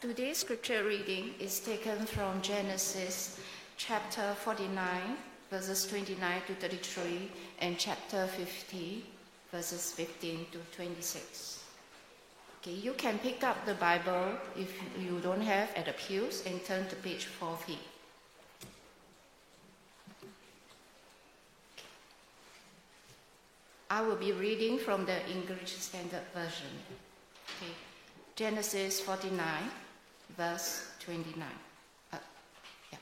Today's scripture reading is taken from Genesis chapter 49, verses 29 to 33, and chapter 50, verses 15 to 26. Okay, you can pick up the Bible if you don't have at the pews and turn to page 40. I will be reading from the English Standard Version. Okay. Genesis 49, verse 29. Uh, yeah.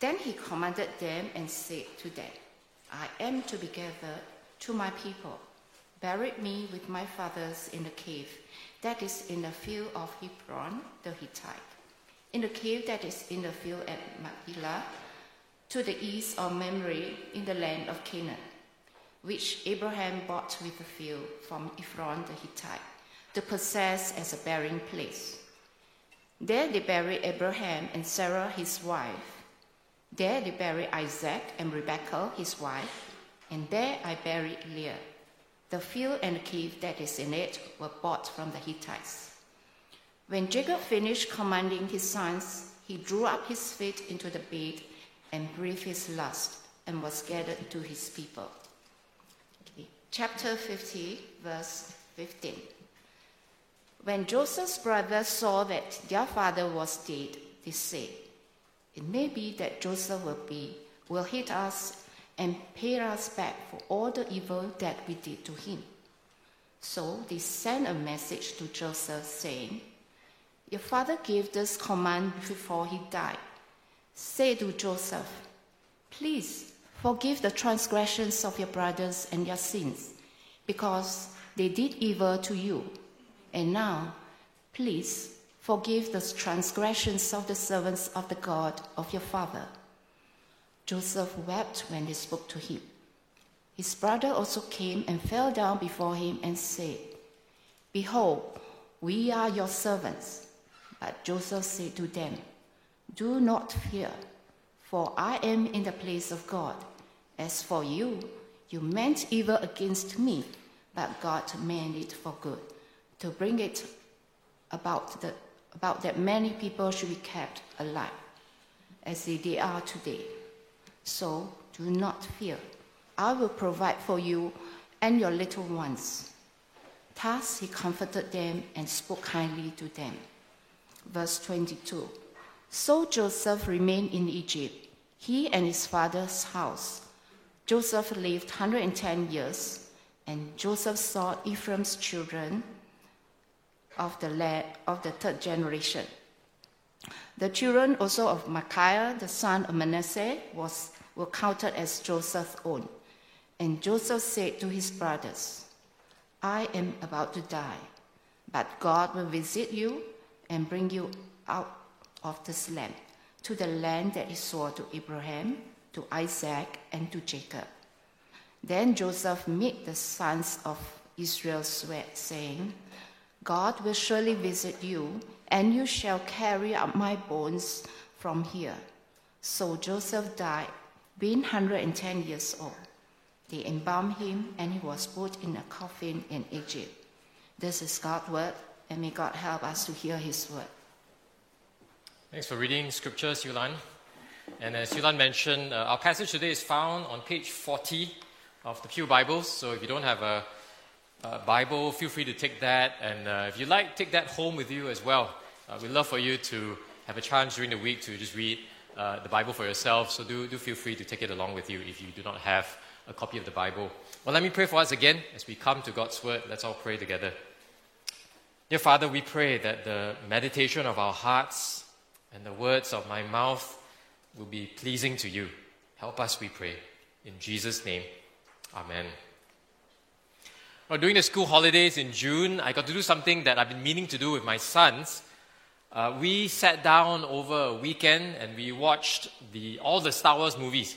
Then he commanded them and said to them, I am to be gathered to my people. Buried me with my fathers in the cave that is in the field of Ephron the Hittite, in the cave that is in the field at Machpelah, to the east of Mamre in the land of Canaan which Abraham bought with the field from Ephron the Hittite to possess as a burying place. There they buried Abraham and Sarah his wife. There they buried Isaac and Rebekah his wife, and there I buried Leah. The field and the cave that is in it were bought from the Hittites. When Jacob finished commanding his sons, he drew up his feet into the bed and breathed his last and was gathered to his people chapter 50, verse 15. When Joseph's brothers saw that their father was dead, they said, It may be that Joseph will be will hit us and pay us back for all the evil that we did to him. So they sent a message to Joseph saying, Your father gave this command before he died. Say to Joseph, Please Forgive the transgressions of your brothers and their sins, because they did evil to you. And now, please forgive the transgressions of the servants of the God of your father. Joseph wept when they spoke to him. His brother also came and fell down before him and said, Behold, we are your servants. But Joseph said to them, Do not fear for I am in the place of God. As for you, you meant evil against me, but God meant it for good, to bring it about, the, about that many people should be kept alive, as they are today. So do not fear. I will provide for you and your little ones. Thus he comforted them and spoke kindly to them. Verse 22. So Joseph remained in Egypt, he and his father's house. Joseph lived 110 years, and Joseph saw Ephraim's children of the, la- of the third generation. The children also of Micaiah, the son of Manasseh, was, were counted as Joseph's own. And Joseph said to his brothers, I am about to die, but God will visit you and bring you out of this land, to the land that he swore to Abraham, to Isaac, and to Jacob. Then Joseph made the sons of Israel swear, saying, God will surely visit you, and you shall carry up my bones from here. So Joseph died, being 110 years old. They embalmed him, and he was put in a coffin in Egypt. This is God's word, and may God help us to hear his word. Thanks for reading scriptures, Yulan. And as Yulan mentioned, uh, our passage today is found on page 40 of the Pew Bibles. So if you don't have a, a Bible, feel free to take that. And uh, if you like, take that home with you as well. Uh, we'd love for you to have a chance during the week to just read uh, the Bible for yourself. So do, do feel free to take it along with you if you do not have a copy of the Bible. Well, let me pray for us again as we come to God's Word. Let's all pray together. Dear Father, we pray that the meditation of our hearts and the words of my mouth will be pleasing to you. Help us, we pray. In Jesus' name, Amen. Well, during the school holidays in June, I got to do something that I've been meaning to do with my sons. Uh, we sat down over a weekend and we watched the, all the Star Wars movies.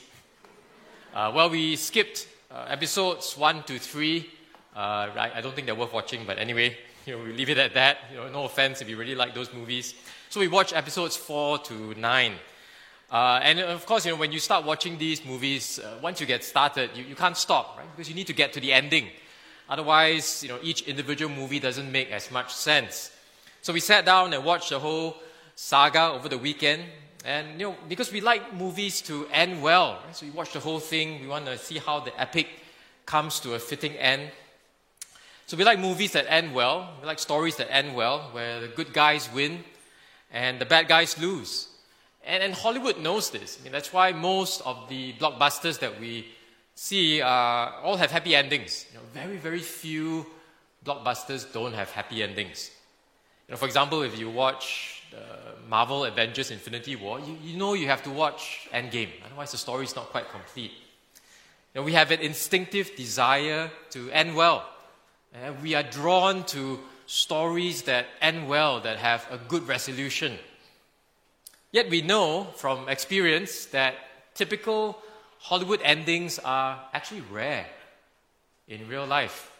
Uh, well, we skipped uh, episodes 1 to 3. Uh, I, I don't think they're worth watching, but anyway, you know, we leave it at that. You know, no offense if you really like those movies. So we watched episodes 4 to 9. Uh, and of course, you know, when you start watching these movies, uh, once you get started, you, you can't stop, right? Because you need to get to the ending. Otherwise, you know, each individual movie doesn't make as much sense. So we sat down and watched the whole saga over the weekend. And, you know, because we like movies to end well, right? so we watch the whole thing. We want to see how the epic comes to a fitting end. So we like movies that end well. We like stories that end well, where the good guys win and the bad guys lose. And, and Hollywood knows this. I mean, that's why most of the blockbusters that we see uh, all have happy endings. You know, very, very few blockbusters don't have happy endings. You know, for example, if you watch Marvel Avengers Infinity War, you, you know you have to watch Endgame. Otherwise, the story is not quite complete. You know, we have an instinctive desire to end well. We are drawn to stories that end well, that have a good resolution. Yet we know from experience that typical Hollywood endings are actually rare in real life.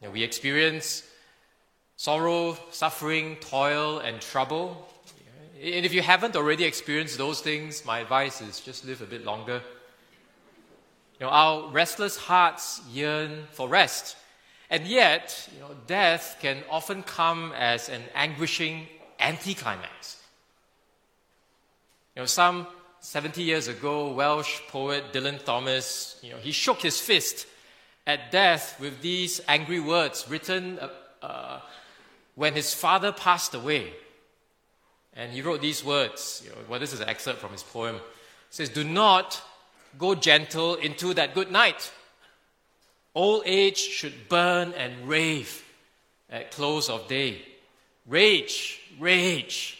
You know, we experience sorrow, suffering, toil, and trouble. And if you haven't already experienced those things, my advice is just live a bit longer. You know, our restless hearts yearn for rest. And yet, you know, death can often come as an anguishing anticlimax. You know, some 70 years ago, Welsh poet Dylan Thomas, you know, he shook his fist at death with these angry words written uh, uh, when his father passed away. And he wrote these words. You know, well, this is an excerpt from his poem. It says, Do not go gentle into that good night. Old age should burn and rave at close of day. Rage, rage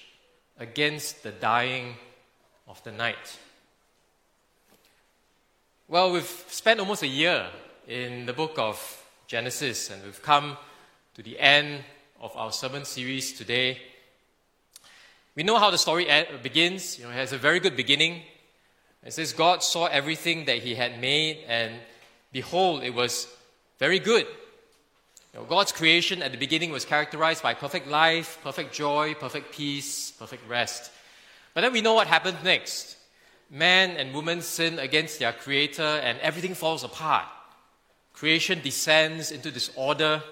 against the dying of the night. Well, we've spent almost a year in the book of Genesis, and we've come to the end of our sermon series today. We know how the story begins. You know, it has a very good beginning. It says, God saw everything that He had made, and behold, it was very good. You know, God's creation at the beginning was characterized by perfect life, perfect joy, perfect peace, perfect rest. But then we know what happened next. Man and woman sin against their creator and everything falls apart. Creation descends into disorder,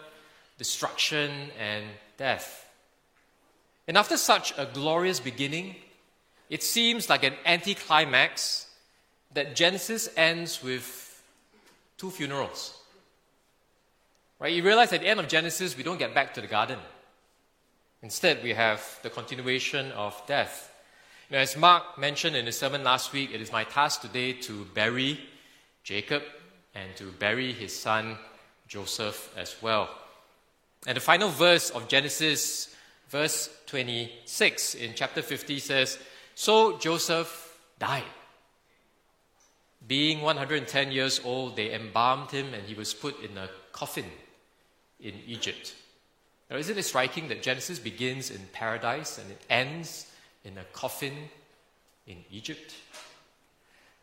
destruction, and death. And after such a glorious beginning, it seems like an anticlimax that Genesis ends with two funerals. Right? You realize at the end of Genesis, we don't get back to the garden. Instead, we have the continuation of death. Now, as Mark mentioned in his sermon last week, it is my task today to bury Jacob and to bury his son Joseph as well. And the final verse of Genesis, verse 26 in chapter 50 says, So Joseph died. Being 110 years old, they embalmed him and he was put in a coffin in Egypt. Now, isn't it striking that Genesis begins in paradise and it ends in a coffin in Egypt.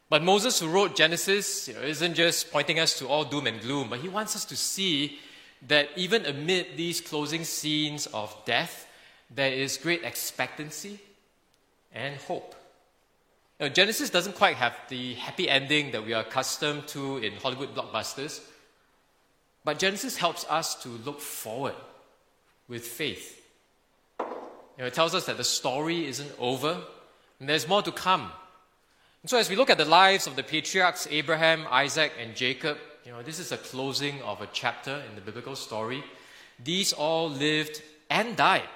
But Moses, who wrote Genesis, you know, isn't just pointing us to all doom and gloom, but he wants us to see that even amid these closing scenes of death, there is great expectancy and hope. Now, Genesis doesn't quite have the happy ending that we are accustomed to in Hollywood blockbusters, but Genesis helps us to look forward with faith you know, it tells us that the story isn't over and there's more to come. And so, as we look at the lives of the patriarchs Abraham, Isaac, and Jacob, you know, this is a closing of a chapter in the biblical story. These all lived and died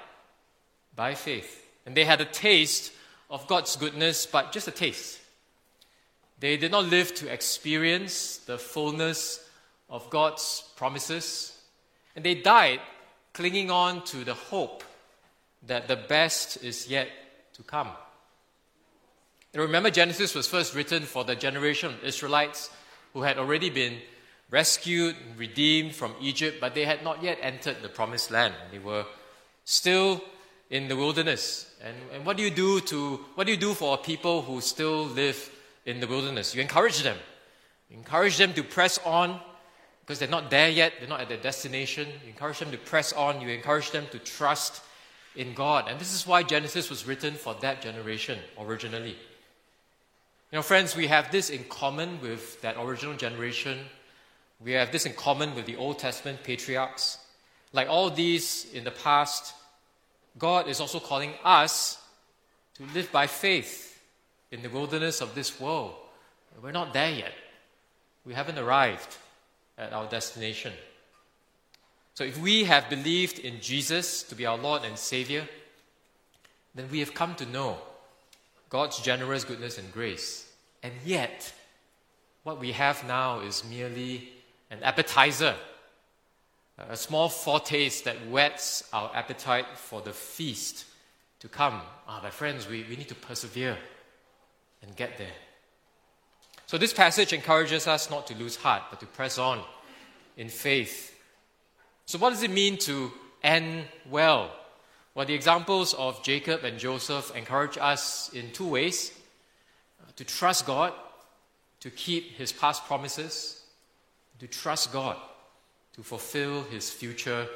by faith. And they had a taste of God's goodness, but just a taste. They did not live to experience the fullness of God's promises. And they died clinging on to the hope that the best is yet to come. And remember, Genesis was first written for the generation of Israelites who had already been rescued, redeemed from Egypt, but they had not yet entered the promised land. They were still in the wilderness. And, and what do you do to what do you do for people who still live in the wilderness? You encourage them. You encourage them to press on because they're not there yet, they're not at their destination. You encourage them to press on, you encourage them to trust in God. And this is why Genesis was written for that generation originally. You know, friends, we have this in common with that original generation. We have this in common with the Old Testament patriarchs. Like all these in the past, God is also calling us to live by faith in the wilderness of this world. We're not there yet. We haven't arrived at our destination. So, if we have believed in Jesus to be our Lord and Savior, then we have come to know God's generous goodness and grace. And yet, what we have now is merely an appetizer, a small foretaste that whets our appetite for the feast to come. Ah, my friends, we, we need to persevere and get there. So, this passage encourages us not to lose heart, but to press on in faith. So, what does it mean to end well? Well, the examples of Jacob and Joseph encourage us in two ways to trust God, to keep his past promises, to trust God to fulfill his future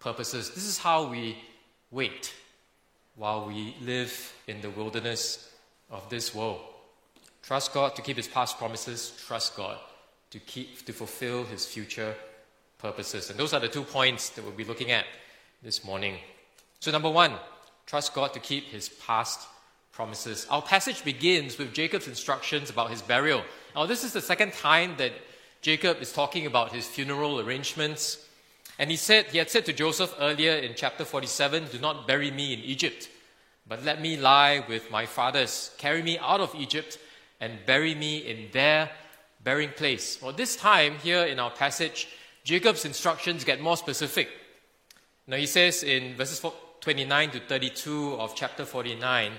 purposes. This is how we wait while we live in the wilderness of this world. Trust God to keep his past promises, trust God to keep to fulfill his future purposes. And those are the two points that we'll be looking at this morning. So number 1, trust God to keep his past promises. Our passage begins with Jacob's instructions about his burial. Now this is the second time that Jacob is talking about his funeral arrangements. And he said he had said to Joseph earlier in chapter 47, "Do not bury me in Egypt, but let me lie with my fathers. Carry me out of Egypt and bury me in their burying place." Well, this time here in our passage, Jacob's instructions get more specific. Now he says in verses 29 to 32 of chapter 49,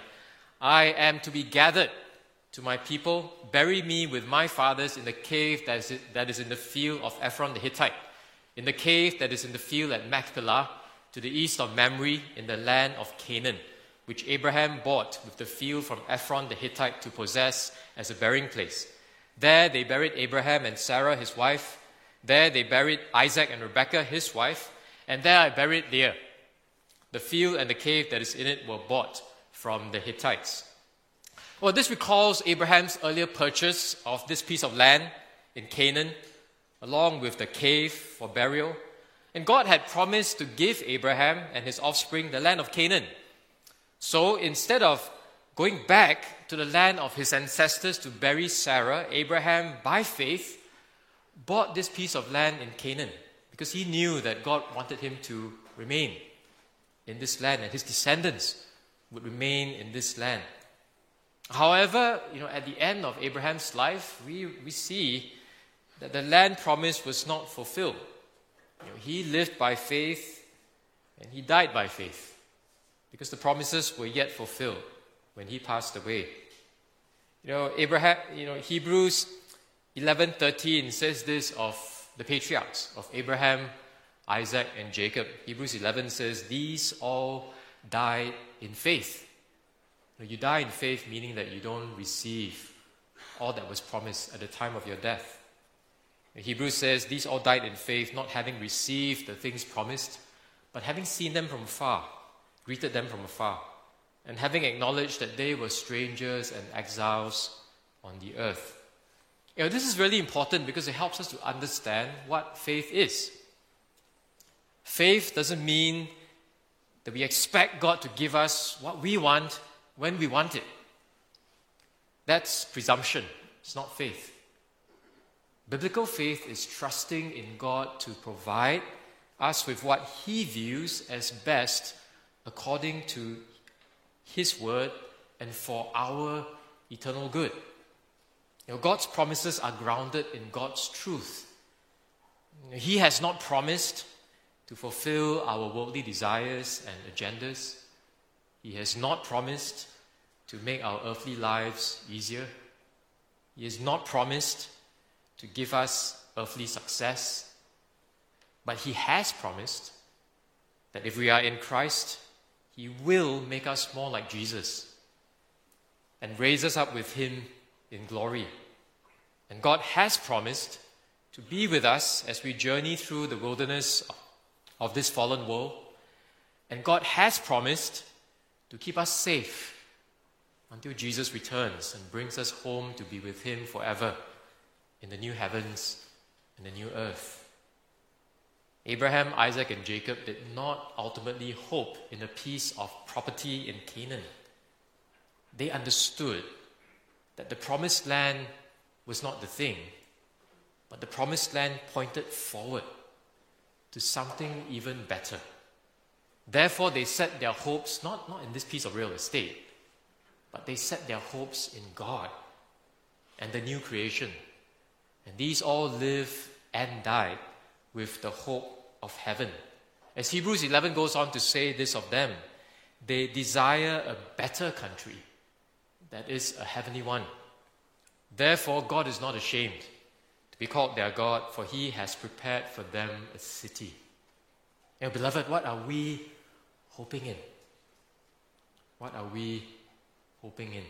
I am to be gathered to my people, bury me with my fathers in the cave that is, that is in the field of Ephron the Hittite, in the cave that is in the field at Machpelah, to the east of Mamre, in the land of Canaan, which Abraham bought with the field from Ephron the Hittite to possess as a burying place. There they buried Abraham and Sarah, his wife. There they buried Isaac and Rebekah, his wife. And there I buried Leah. The field and the cave that is in it were bought from the Hittites. Well, this recalls Abraham's earlier purchase of this piece of land in Canaan, along with the cave for burial. And God had promised to give Abraham and his offspring the land of Canaan. So instead of going back to the land of his ancestors to bury Sarah, Abraham, by faith, bought this piece of land in Canaan because he knew that God wanted him to remain in this land and his descendants would remain in this land. However, you know, at the end of Abraham's life, we, we see that the land promise was not fulfilled. You know, he lived by faith and he died by faith because the promises were yet fulfilled when he passed away. You know, Abraham, you know, Hebrews 11:13 says this of the patriarchs of Abraham, Isaac, and Jacob. Hebrews 11 says, These all died in faith you die in faith, meaning that you don't receive all that was promised at the time of your death. Hebrews says, These all died in faith, not having received the things promised, but having seen them from afar, greeted them from afar, and having acknowledged that they were strangers and exiles on the earth. You know, this is really important because it helps us to understand what faith is. Faith doesn't mean that we expect God to give us what we want when we want it. That's presumption, it's not faith. Biblical faith is trusting in God to provide us with what He views as best according to His word and for our eternal good. You know, God's promises are grounded in God's truth. He has not promised to fulfill our worldly desires and agendas. He has not promised to make our earthly lives easier. He has not promised to give us earthly success. But He has promised that if we are in Christ, He will make us more like Jesus and raise us up with Him in glory. And God has promised to be with us as we journey through the wilderness of this fallen world. And God has promised to keep us safe until Jesus returns and brings us home to be with Him forever in the new heavens and the new earth. Abraham, Isaac, and Jacob did not ultimately hope in a piece of property in Canaan. They understood that the promised land was not the thing, but the promised land pointed forward to something even better. Therefore, they set their hopes not, not in this piece of real estate, but they set their hopes in God and the new creation. And these all live and died with the hope of heaven. As Hebrews 11 goes on to say this of them, they desire a better country that is a heavenly one. Therefore, God is not ashamed to be called their God, for he has prepared for them a city. Now, beloved, what are we hoping in? What are we hoping in?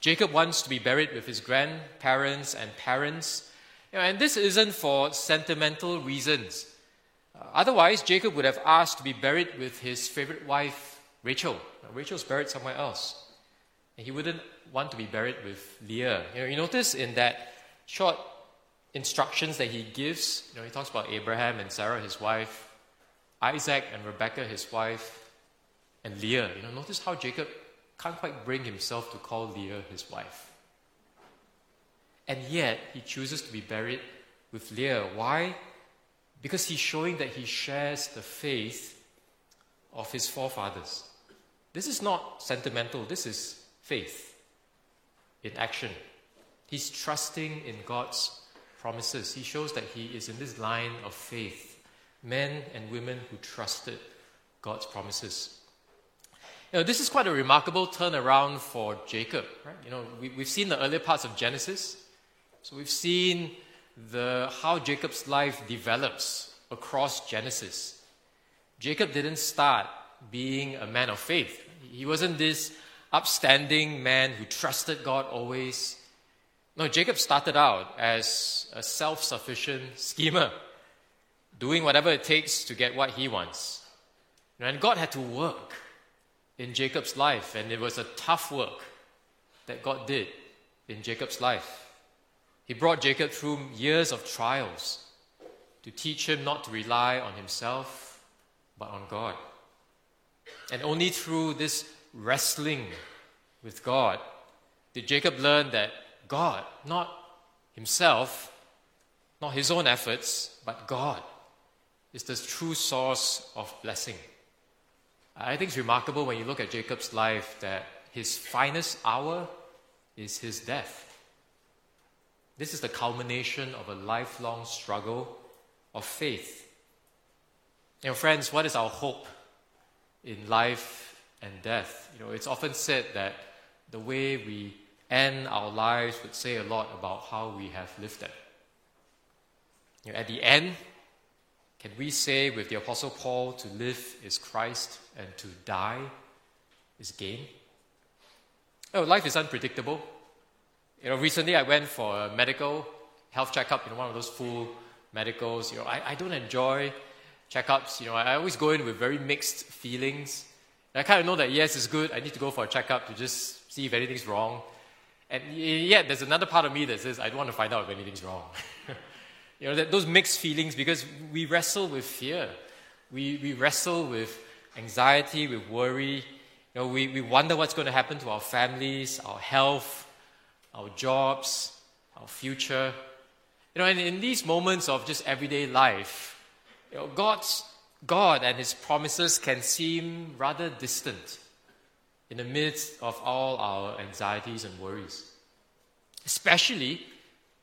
Jacob wants to be buried with his grandparents and parents, and this isn't for sentimental reasons. Uh, otherwise, Jacob would have asked to be buried with his favorite wife, Rachel. Rachel's buried somewhere else. And he wouldn't want to be buried with Leah. You know, you notice in that short instructions that he gives, you know, he talks about Abraham and Sarah, his wife, Isaac and Rebekah, his wife, and Leah. You know, notice how Jacob can't quite bring himself to call Leah his wife. And yet, he chooses to be buried with Leah. Why? Because he's showing that he shares the faith of his forefathers. This is not sentimental, this is faith in action. He's trusting in God's promises. He shows that he is in this line of faith, men and women who trusted God's promises. You know, this is quite a remarkable turnaround for Jacob, right? You know, we, we've seen the earlier parts of Genesis. So we've seen the, how Jacob's life develops across Genesis. Jacob didn't start being a man of faith. He wasn't this upstanding man who trusted God always. No, Jacob started out as a self sufficient schemer, doing whatever it takes to get what he wants. And God had to work in Jacob's life, and it was a tough work that God did in Jacob's life. He brought Jacob through years of trials to teach him not to rely on himself, but on God. And only through this wrestling with God did Jacob learn that God, not himself, not his own efforts, but God, is the true source of blessing. I think it's remarkable when you look at Jacob's life that his finest hour is his death. This is the culmination of a lifelong struggle of faith. Know, friends, what is our hope in life and death? You know, it's often said that the way we end our lives would say a lot about how we have lived them. You know, at the end, can we say with the Apostle Paul, to live is Christ and to die is gain? Oh, life is unpredictable. You know, recently I went for a medical health checkup, you know, one of those full medicals. You know, I, I don't enjoy checkups. You know, I always go in with very mixed feelings. And I kind of know that, yes, it's good. I need to go for a checkup to just see if anything's wrong. And yet, there's another part of me that says, I don't want to find out if anything's wrong. you know, that, those mixed feelings because we wrestle with fear. We, we wrestle with anxiety, with worry. You know, we, we wonder what's going to happen to our families, our health, our jobs, our future. You know, and in these moments of just everyday life, you know, God's, God and His promises can seem rather distant in the midst of all our anxieties and worries. Especially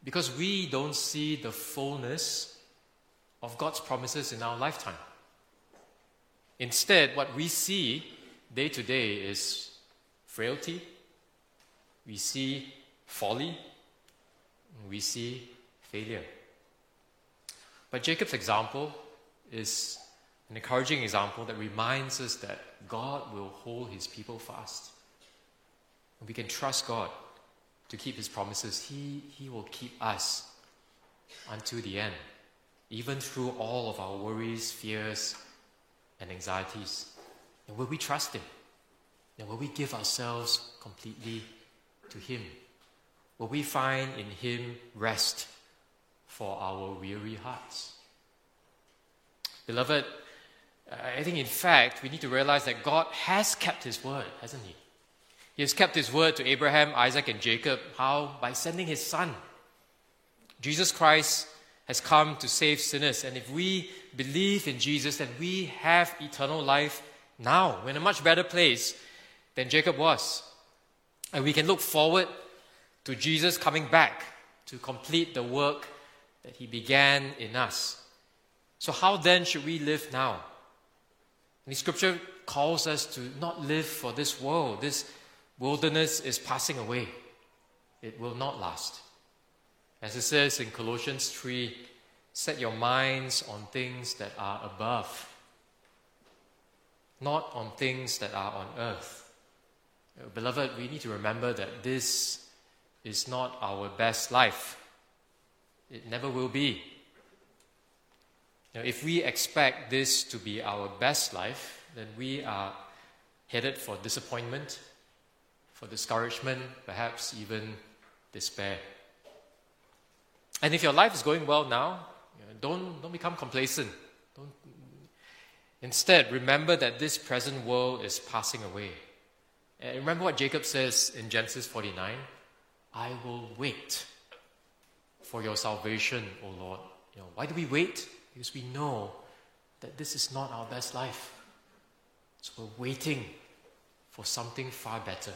because we don't see the fullness of God's promises in our lifetime. Instead, what we see day to day is frailty, we see folly, we see failure. But Jacob's example is an encouraging example that reminds us that God will hold his people fast. We can trust God to keep his promises. He, he will keep us until the end, even through all of our worries, fears, and anxieties. And will we trust him? And will we give ourselves completely to him? Will we find in him rest for our weary hearts. Beloved, I think in fact we need to realize that God has kept His word, hasn't He? He has kept His word to Abraham, Isaac, and Jacob. How? By sending His Son. Jesus Christ has come to save sinners. And if we believe in Jesus, then we have eternal life now. We're in a much better place than Jacob was. And we can look forward to Jesus coming back to complete the work that he began in us. So, how then should we live now? The scripture calls us to not live for this world. This wilderness is passing away, it will not last. As it says in Colossians 3, set your minds on things that are above, not on things that are on earth. Uh, beloved, we need to remember that this is not our best life. It never will be. Now, if we expect this to be our best life, then we are headed for disappointment, for discouragement, perhaps even despair. And if your life is going well now, don't, don't become complacent. Don't, instead, remember that this present world is passing away. And remember what Jacob says in Genesis 49 I will wait for your salvation, O Lord. You know, why do we wait? Because we know that this is not our best life. So we're waiting for something far better.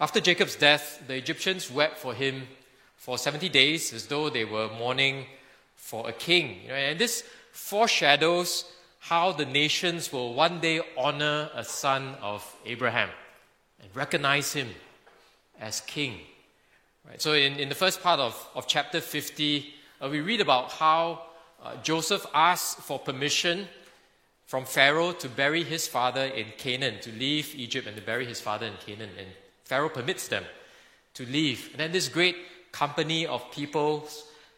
After Jacob's death, the Egyptians wept for him for 70 days as though they were mourning for a king. And this foreshadows how the nations will one day honor a son of Abraham and recognize him as king. Right? So, in, in the first part of, of chapter 50, uh, we read about how uh, Joseph asked for permission from Pharaoh to bury his father in Canaan, to leave Egypt and to bury his father in Canaan. And Pharaoh permits them to leave. And then this great company of people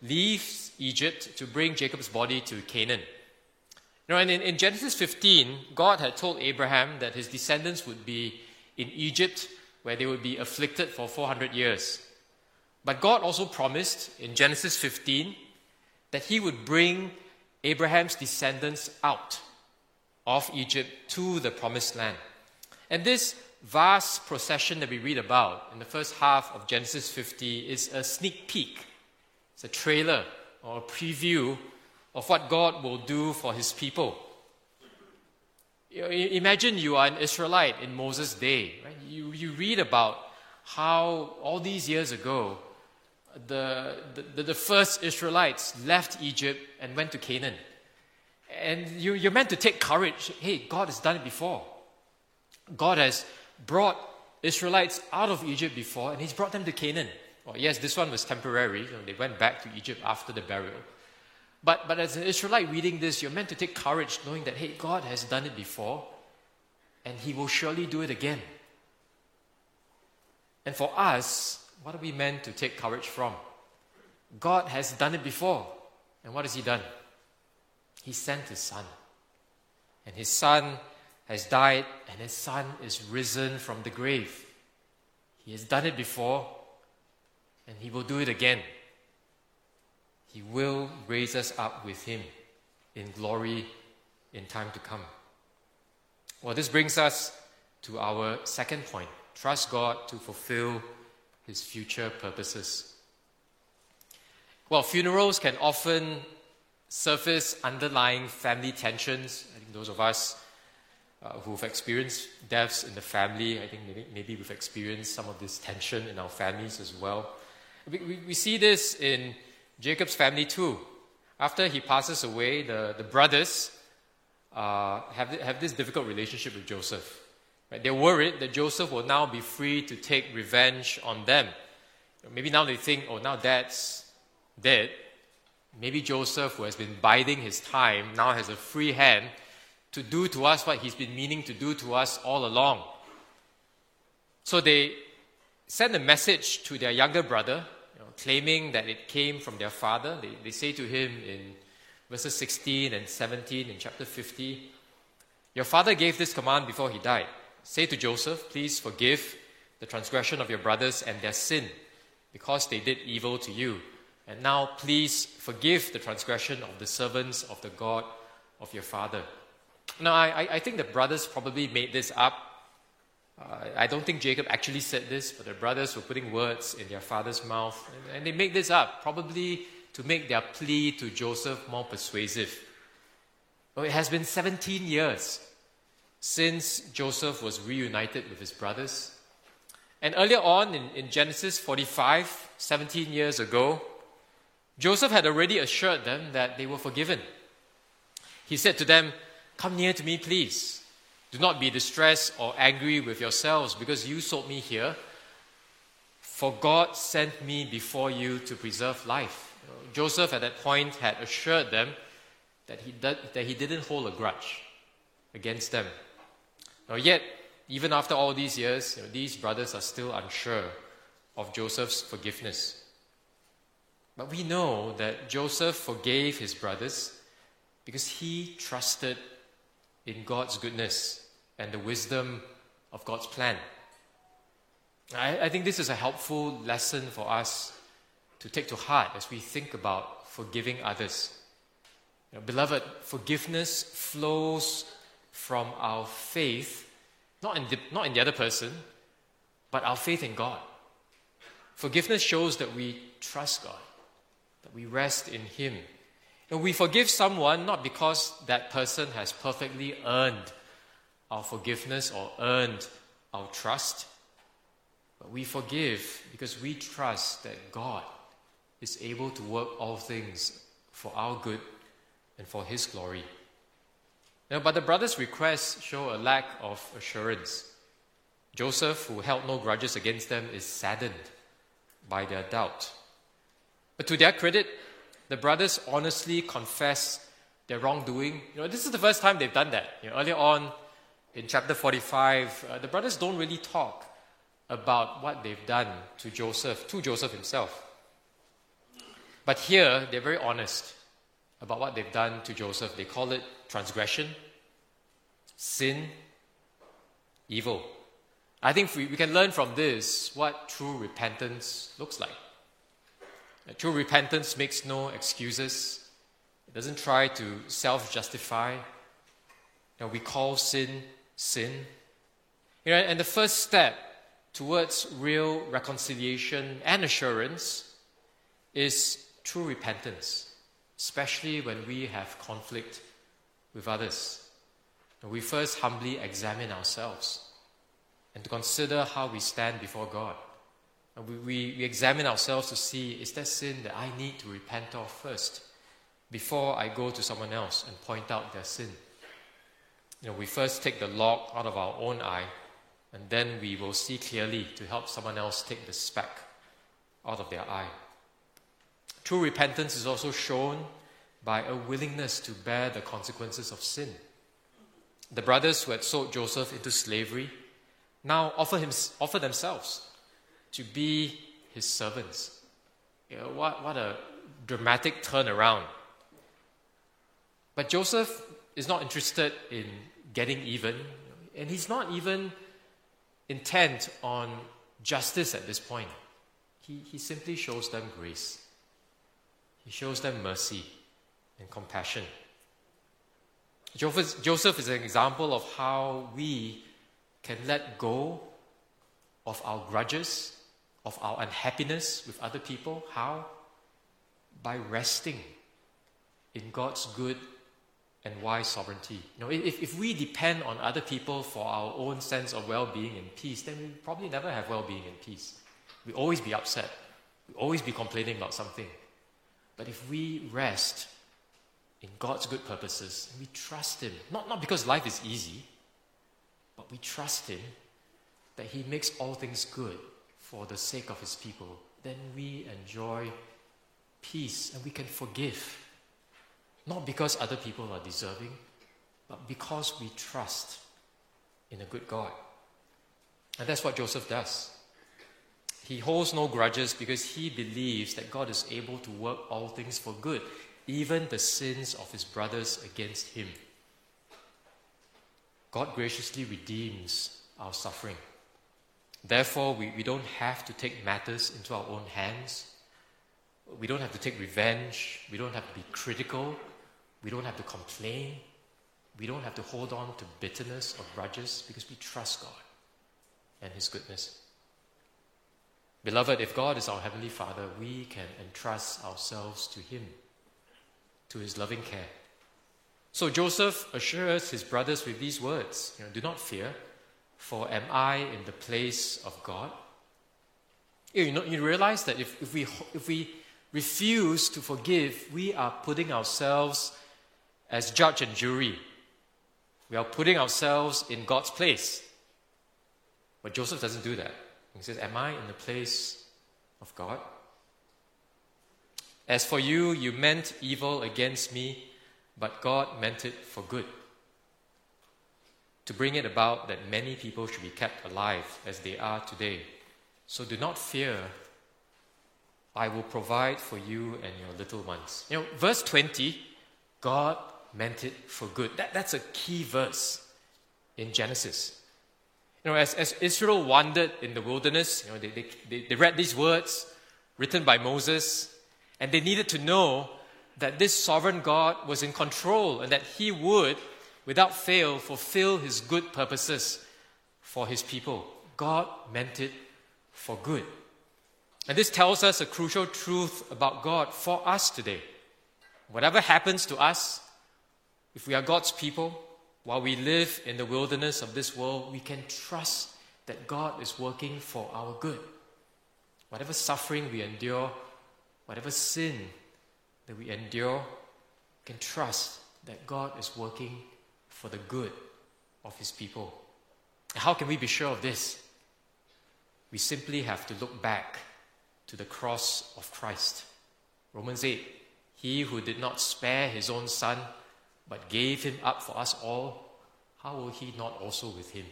leaves Egypt to bring Jacob's body to Canaan. You know, and in, in Genesis 15, God had told Abraham that his descendants would be in Egypt, where they would be afflicted for 400 years. But God also promised in Genesis 15 that He would bring Abraham's descendants out of Egypt to the promised land. And this vast procession that we read about in the first half of Genesis 50 is a sneak peek, it's a trailer or a preview of what God will do for His people. Imagine you are an Israelite in Moses' day. Right? You, you read about how all these years ago the, the, the first Israelites left Egypt and went to Canaan. And you, you're meant to take courage. Hey, God has done it before. God has brought Israelites out of Egypt before, and He's brought them to Canaan. Well, yes, this one was temporary. You know, they went back to Egypt after the burial. But, but as an Israelite reading this, you're meant to take courage knowing that, hey, God has done it before, and He will surely do it again. And for us, what are we meant to take courage from? God has done it before. And what has He done? He sent His Son. And His Son has died, and His Son is risen from the grave. He has done it before, and He will do it again. He will raise us up with Him in glory in time to come. Well, this brings us to our second point trust God to fulfill his future purposes. Well, funerals can often surface underlying family tensions. I think those of us uh, who've experienced deaths in the family, I think maybe, maybe we've experienced some of this tension in our families as well. We, we, we see this in Jacob's family too. After he passes away, the, the brothers uh, have, have this difficult relationship with Joseph. Right? They're worried that Joseph will now be free to take revenge on them. Maybe now they think, oh, now dad's dead. Maybe Joseph, who has been biding his time, now has a free hand to do to us what he's been meaning to do to us all along. So they send a message to their younger brother, you know, claiming that it came from their father. They, they say to him in verses 16 and 17 in chapter 50 Your father gave this command before he died Say to Joseph, Please forgive the transgression of your brothers and their sin, because they did evil to you. And now please forgive the transgression of the servants of the God of your father. Now, I, I think the brothers probably made this up. Uh, I don't think Jacob actually said this, but the brothers were putting words in their father's mouth. And, and they made this up, probably to make their plea to Joseph more persuasive. Well, it has been 17 years since Joseph was reunited with his brothers. And earlier on in, in Genesis 45, 17 years ago, Joseph had already assured them that they were forgiven. He said to them, Come near to me, please. Do not be distressed or angry with yourselves because you sold me here. For God sent me before you to preserve life. Joseph at that point had assured them that he, did, that he didn't hold a grudge against them. Now, yet, even after all these years, you know, these brothers are still unsure of Joseph's forgiveness. But we know that Joseph forgave his brothers because he trusted in God's goodness and the wisdom of God's plan. I, I think this is a helpful lesson for us to take to heart as we think about forgiving others. You know, beloved, forgiveness flows from our faith, not in, the, not in the other person, but our faith in God. Forgiveness shows that we trust God, that we rest in Him. And we forgive someone not because that person has perfectly earned our forgiveness or earned our trust, but we forgive because we trust that God is able to work all things for our good and for His glory. Now, but the brothers' requests show a lack of assurance. Joseph, who held no grudges against them, is saddened by their doubt. But to their credit, the brothers honestly confess their wrongdoing. You know, this is the first time they've done that. You know, earlier on in chapter 45, uh, the brothers don't really talk about what they've done to Joseph, to Joseph himself. But here, they're very honest about what they've done to Joseph. They call it transgression, sin, evil. I think we, we can learn from this what true repentance looks like. Uh, true repentance makes no excuses. It doesn't try to self justify. You know, we call sin sin. You know, and the first step towards real reconciliation and assurance is true repentance, especially when we have conflict with others. And we first humbly examine ourselves and to consider how we stand before God. And we, we, we examine ourselves to see is there sin that I need to repent of first before I go to someone else and point out their sin. You know, we first take the log out of our own eye, and then we will see clearly to help someone else take the speck out of their eye. True repentance is also shown by a willingness to bear the consequences of sin. The brothers who had sold Joseph into slavery now offer, him, offer themselves to be his servants. You know, what, what a dramatic turnaround. But Joseph is not interested in getting even, and he's not even intent on justice at this point. He, he simply shows them grace, he shows them mercy and compassion. Joseph, is an example of how we can let go of our grudges, of our unhappiness with other people. How? By resting in God's good and wise sovereignty. You know, if, if we depend on other people for our own sense of well being and peace, then we probably never have well being and peace. We always be upset. We always be complaining about something. But if we rest in God's good purposes, we trust Him, not, not because life is easy, but we trust Him that He makes all things good for the sake of His people, then we enjoy peace and we can forgive not because other people are deserving, but because we trust in a good God. And that's what Joseph does. He holds no grudges because he believes that God is able to work all things for good, even the sins of his brothers against him. God graciously redeems our suffering. Therefore, we, we don't have to take matters into our own hands. We don't have to take revenge. We don't have to be critical. We don't have to complain. We don't have to hold on to bitterness or grudges because we trust God and His goodness. Beloved, if God is our Heavenly Father, we can entrust ourselves to Him, to His loving care. So Joseph assures his brothers with these words you know, Do not fear, for am I in the place of God? You, know, you realize that if, if, we, if we refuse to forgive, we are putting ourselves as judge and jury. We are putting ourselves in God's place. But Joseph doesn't do that. He says, Am I in the place of God? As for you, you meant evil against me, but God meant it for good. To bring it about that many people should be kept alive as they are today. So do not fear. I will provide for you and your little ones. You know, verse 20, God meant it for good. That, that's a key verse in Genesis. You know, as, as Israel wandered in the wilderness, you know, they, they, they, they read these words written by Moses, and they needed to know that this sovereign God was in control and that he would, without fail, fulfill his good purposes for his people. God meant it for good. And this tells us a crucial truth about God for us today. Whatever happens to us, if we are God's people, while we live in the wilderness of this world, we can trust that God is working for our good. Whatever suffering we endure, whatever sin that we endure, can trust that God is working for the good of His people. how can we be sure of this? We simply have to look back to the cross of Christ. Romans 8 He who did not spare His own Son, but gave him up for us all, how will he not also with him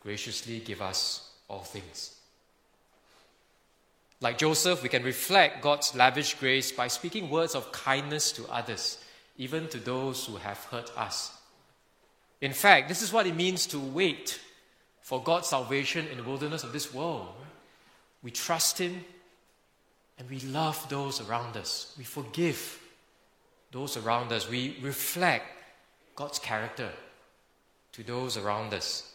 graciously give us all things? Like Joseph, we can reflect God's lavish grace by speaking words of kindness to others, even to those who have hurt us. In fact, this is what it means to wait for God's salvation in the wilderness of this world. We trust Him and we love those around us. We forgive those around us. We reflect God's character to those around us.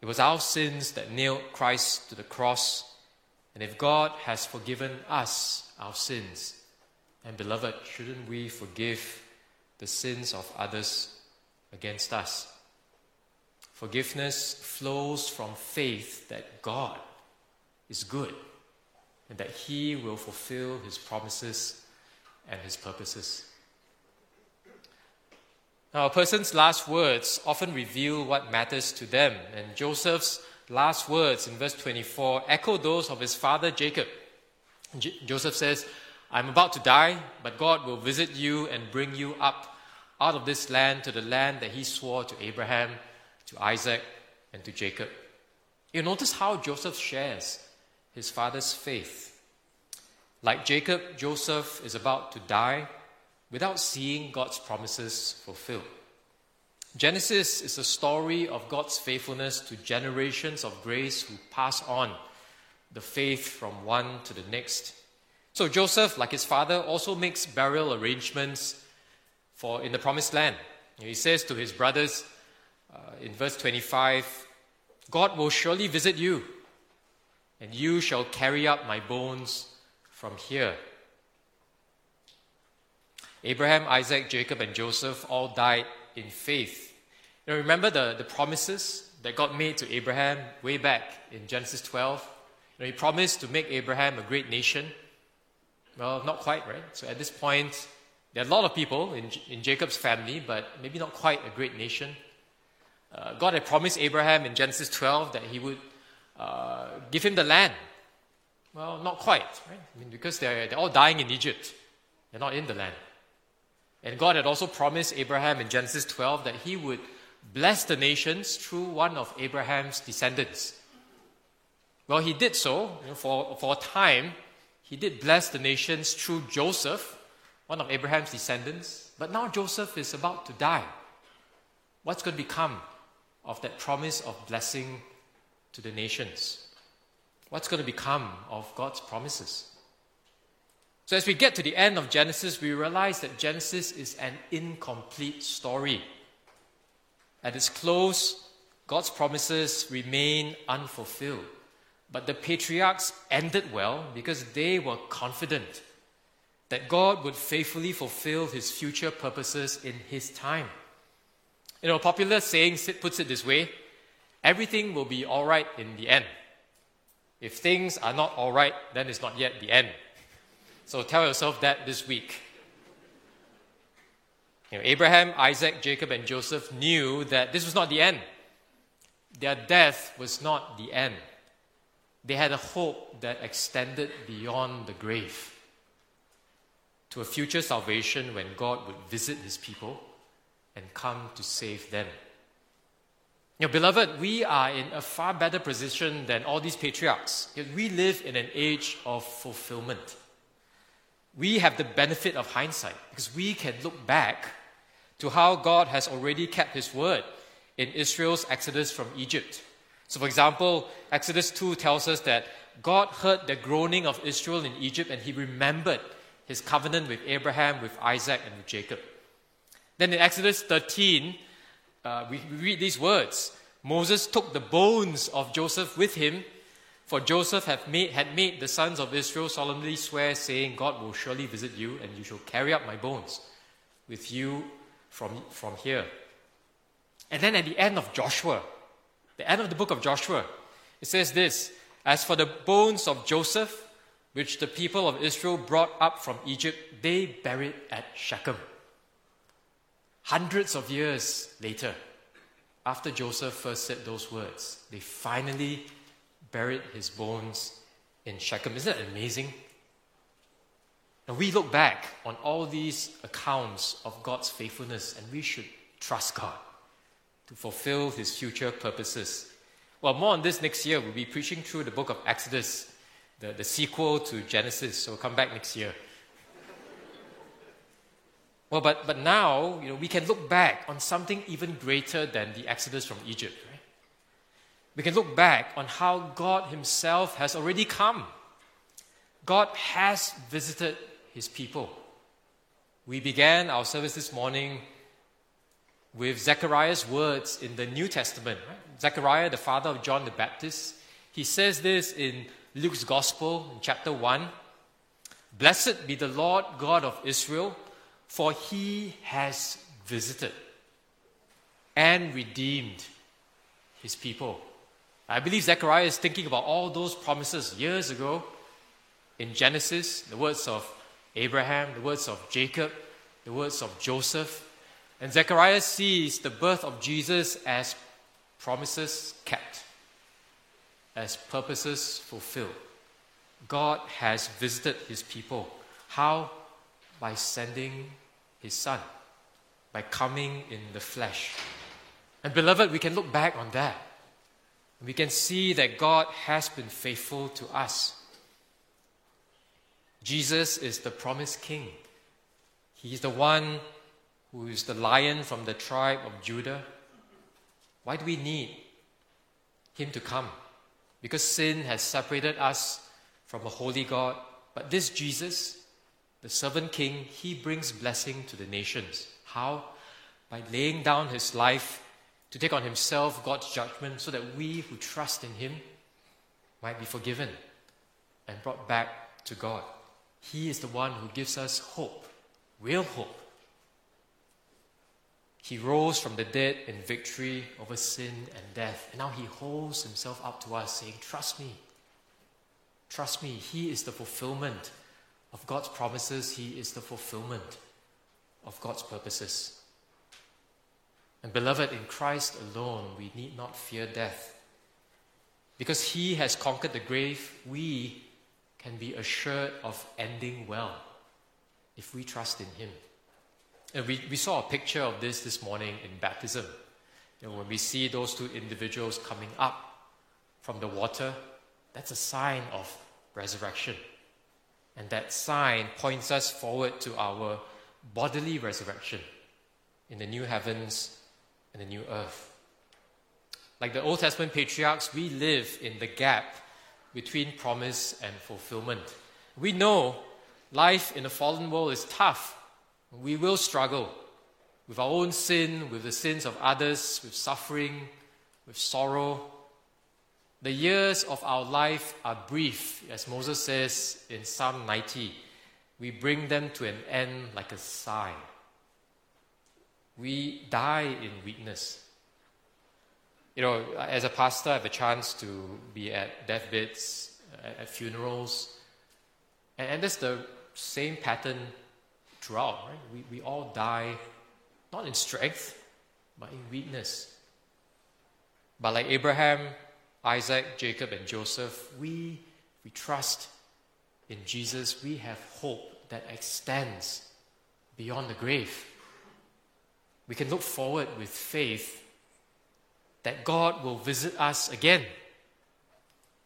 It was our sins that nailed Christ to the cross. And if God has forgiven us our sins, and beloved, shouldn't we forgive the sins of others against us? Forgiveness flows from faith that God is good and that He will fulfill His promises and his purposes. Now, a person's last words often reveal what matters to them, and Joseph's last words in verse 24 echo those of his father Jacob. J- Joseph says, I'm about to die, but God will visit you and bring you up out of this land to the land that he swore to Abraham, to Isaac, and to Jacob. You notice how Joseph shares his father's faith like Jacob, Joseph is about to die without seeing God's promises fulfilled. Genesis is a story of God's faithfulness to generations of grace who pass on the faith from one to the next. So Joseph, like his father, also makes burial arrangements for in the promised land. He says to his brothers uh, in verse 25, God will surely visit you, and you shall carry up my bones from here. Abraham, Isaac, Jacob, and Joseph all died in faith. You know, remember the, the promises that God made to Abraham way back in Genesis 12? You know, he promised to make Abraham a great nation. Well, not quite, right? So at this point, there are a lot of people in, in Jacob's family, but maybe not quite a great nation. Uh, God had promised Abraham in Genesis 12 that he would uh, give him the land well, not quite, right? I mean, because they're, they're all dying in Egypt, they're not in the land. And God had also promised Abraham in Genesis 12 that he would bless the nations through one of Abraham's descendants. Well, he did so you know, for, for a time. He did bless the nations through Joseph, one of Abraham's descendants. But now Joseph is about to die. What's going to become of that promise of blessing to the nations? what's going to become of God's promises? So, as we get to the end of Genesis, we realize that Genesis is an incomplete story. At its close, God's promises remain unfulfilled. But the patriarchs ended well because they were confident that God would faithfully fulfill his future purposes in his time. You know, a popular saying puts it this way everything will be all right in the end. If things are not all right, then it's not yet the end. So tell yourself that this week. You know, Abraham, Isaac, Jacob, and Joseph knew that this was not the end. Their death was not the end. They had a hope that extended beyond the grave to a future salvation when God would visit his people and come to save them. You know, beloved, we are in a far better position than all these patriarchs. We live in an age of fulfillment. We have the benefit of hindsight because we can look back to how God has already kept his word in Israel's exodus from Egypt. So, for example, Exodus 2 tells us that God heard the groaning of Israel in Egypt and he remembered his covenant with Abraham, with Isaac, and with Jacob. Then in Exodus 13, uh, we read these words Moses took the bones of Joseph with him, for Joseph had made, had made the sons of Israel solemnly swear, saying, God will surely visit you, and you shall carry up my bones with you from, from here. And then at the end of Joshua, the end of the book of Joshua, it says this As for the bones of Joseph, which the people of Israel brought up from Egypt, they buried at Shechem. Hundreds of years later, after Joseph first said those words, they finally buried his bones in Shechem. Isn't that amazing? And we look back on all these accounts of God's faithfulness and we should trust God to fulfill his future purposes. Well, more on this next year. We'll be preaching through the book of Exodus, the, the sequel to Genesis. So come back next year. Well, but, but now, you know, we can look back on something even greater than the Exodus from Egypt. We can look back on how God Himself has already come. God has visited His people. We began our service this morning with Zechariah's words in the New Testament. Zechariah, the father of John the Baptist, he says this in Luke's Gospel, in chapter 1 Blessed be the Lord God of Israel, for he has visited and redeemed his people. I believe Zechariah is thinking about all those promises years ago in Genesis, the words of Abraham, the words of Jacob, the words of Joseph, and Zechariah sees the birth of Jesus as promises kept, as purposes fulfilled. God has visited his people. How? By sending his son, by coming in the flesh. And beloved, we can look back on that. We can see that God has been faithful to us. Jesus is the promised king. He is the one who is the lion from the tribe of Judah. Why do we need him to come? Because sin has separated us from a holy God. But this Jesus, the servant king, he brings blessing to the nations. How? By laying down his life to take on himself God's judgment so that we who trust in him might be forgiven and brought back to God. He is the one who gives us hope, real hope he rose from the dead in victory over sin and death. And now he holds himself up to us, saying, Trust me. Trust me. He is the fulfillment of God's promises, He is the fulfillment of God's purposes. And beloved, in Christ alone, we need not fear death. Because He has conquered the grave, we can be assured of ending well if we trust in Him. And we, we saw a picture of this this morning in baptism. You know, when we see those two individuals coming up from the water, that's a sign of resurrection. And that sign points us forward to our bodily resurrection in the new heavens and the new earth. Like the Old Testament patriarchs, we live in the gap between promise and fulfillment. We know life in a fallen world is tough. We will struggle with our own sin, with the sins of others, with suffering, with sorrow. The years of our life are brief, as Moses says in Psalm 90. We bring them to an end like a sigh. We die in weakness. You know, as a pastor, I have a chance to be at deathbeds, at funerals, and, and that's the same pattern throughout, right? We, we all die not in strength, but in weakness. But like Abraham, Isaac, Jacob, and Joseph, we, we trust in Jesus. We have hope that extends beyond the grave. We can look forward with faith that God will visit us again,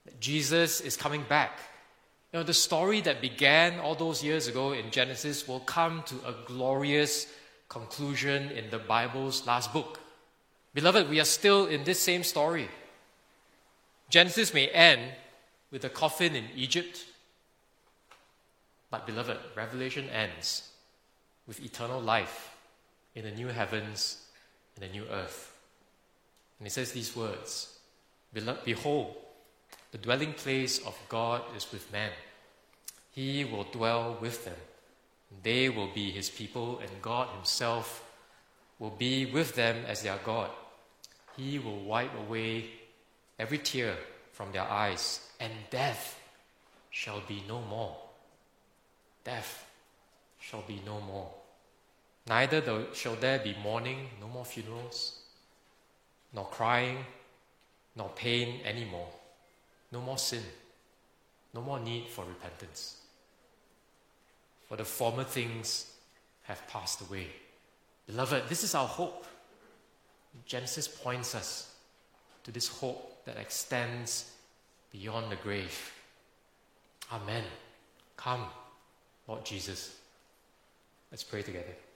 that Jesus is coming back. You know, the story that began all those years ago in Genesis will come to a glorious conclusion in the Bible's last book. Beloved, we are still in this same story. Genesis may end with a coffin in Egypt, but beloved, Revelation ends with eternal life in the new heavens and the new earth. And he says these words Behold, the dwelling place of God is with men. He will dwell with them. They will be his people, and God himself will be with them as their God. He will wipe away every tear from their eyes, and death shall be no more. Death shall be no more. Neither shall there be mourning, no more funerals, nor crying, nor pain anymore no more sin. No more need for repentance. For the former things have passed away. Beloved, this is our hope. Genesis points us to this hope that extends beyond the grave. Amen. Come, Lord Jesus. Let's pray together.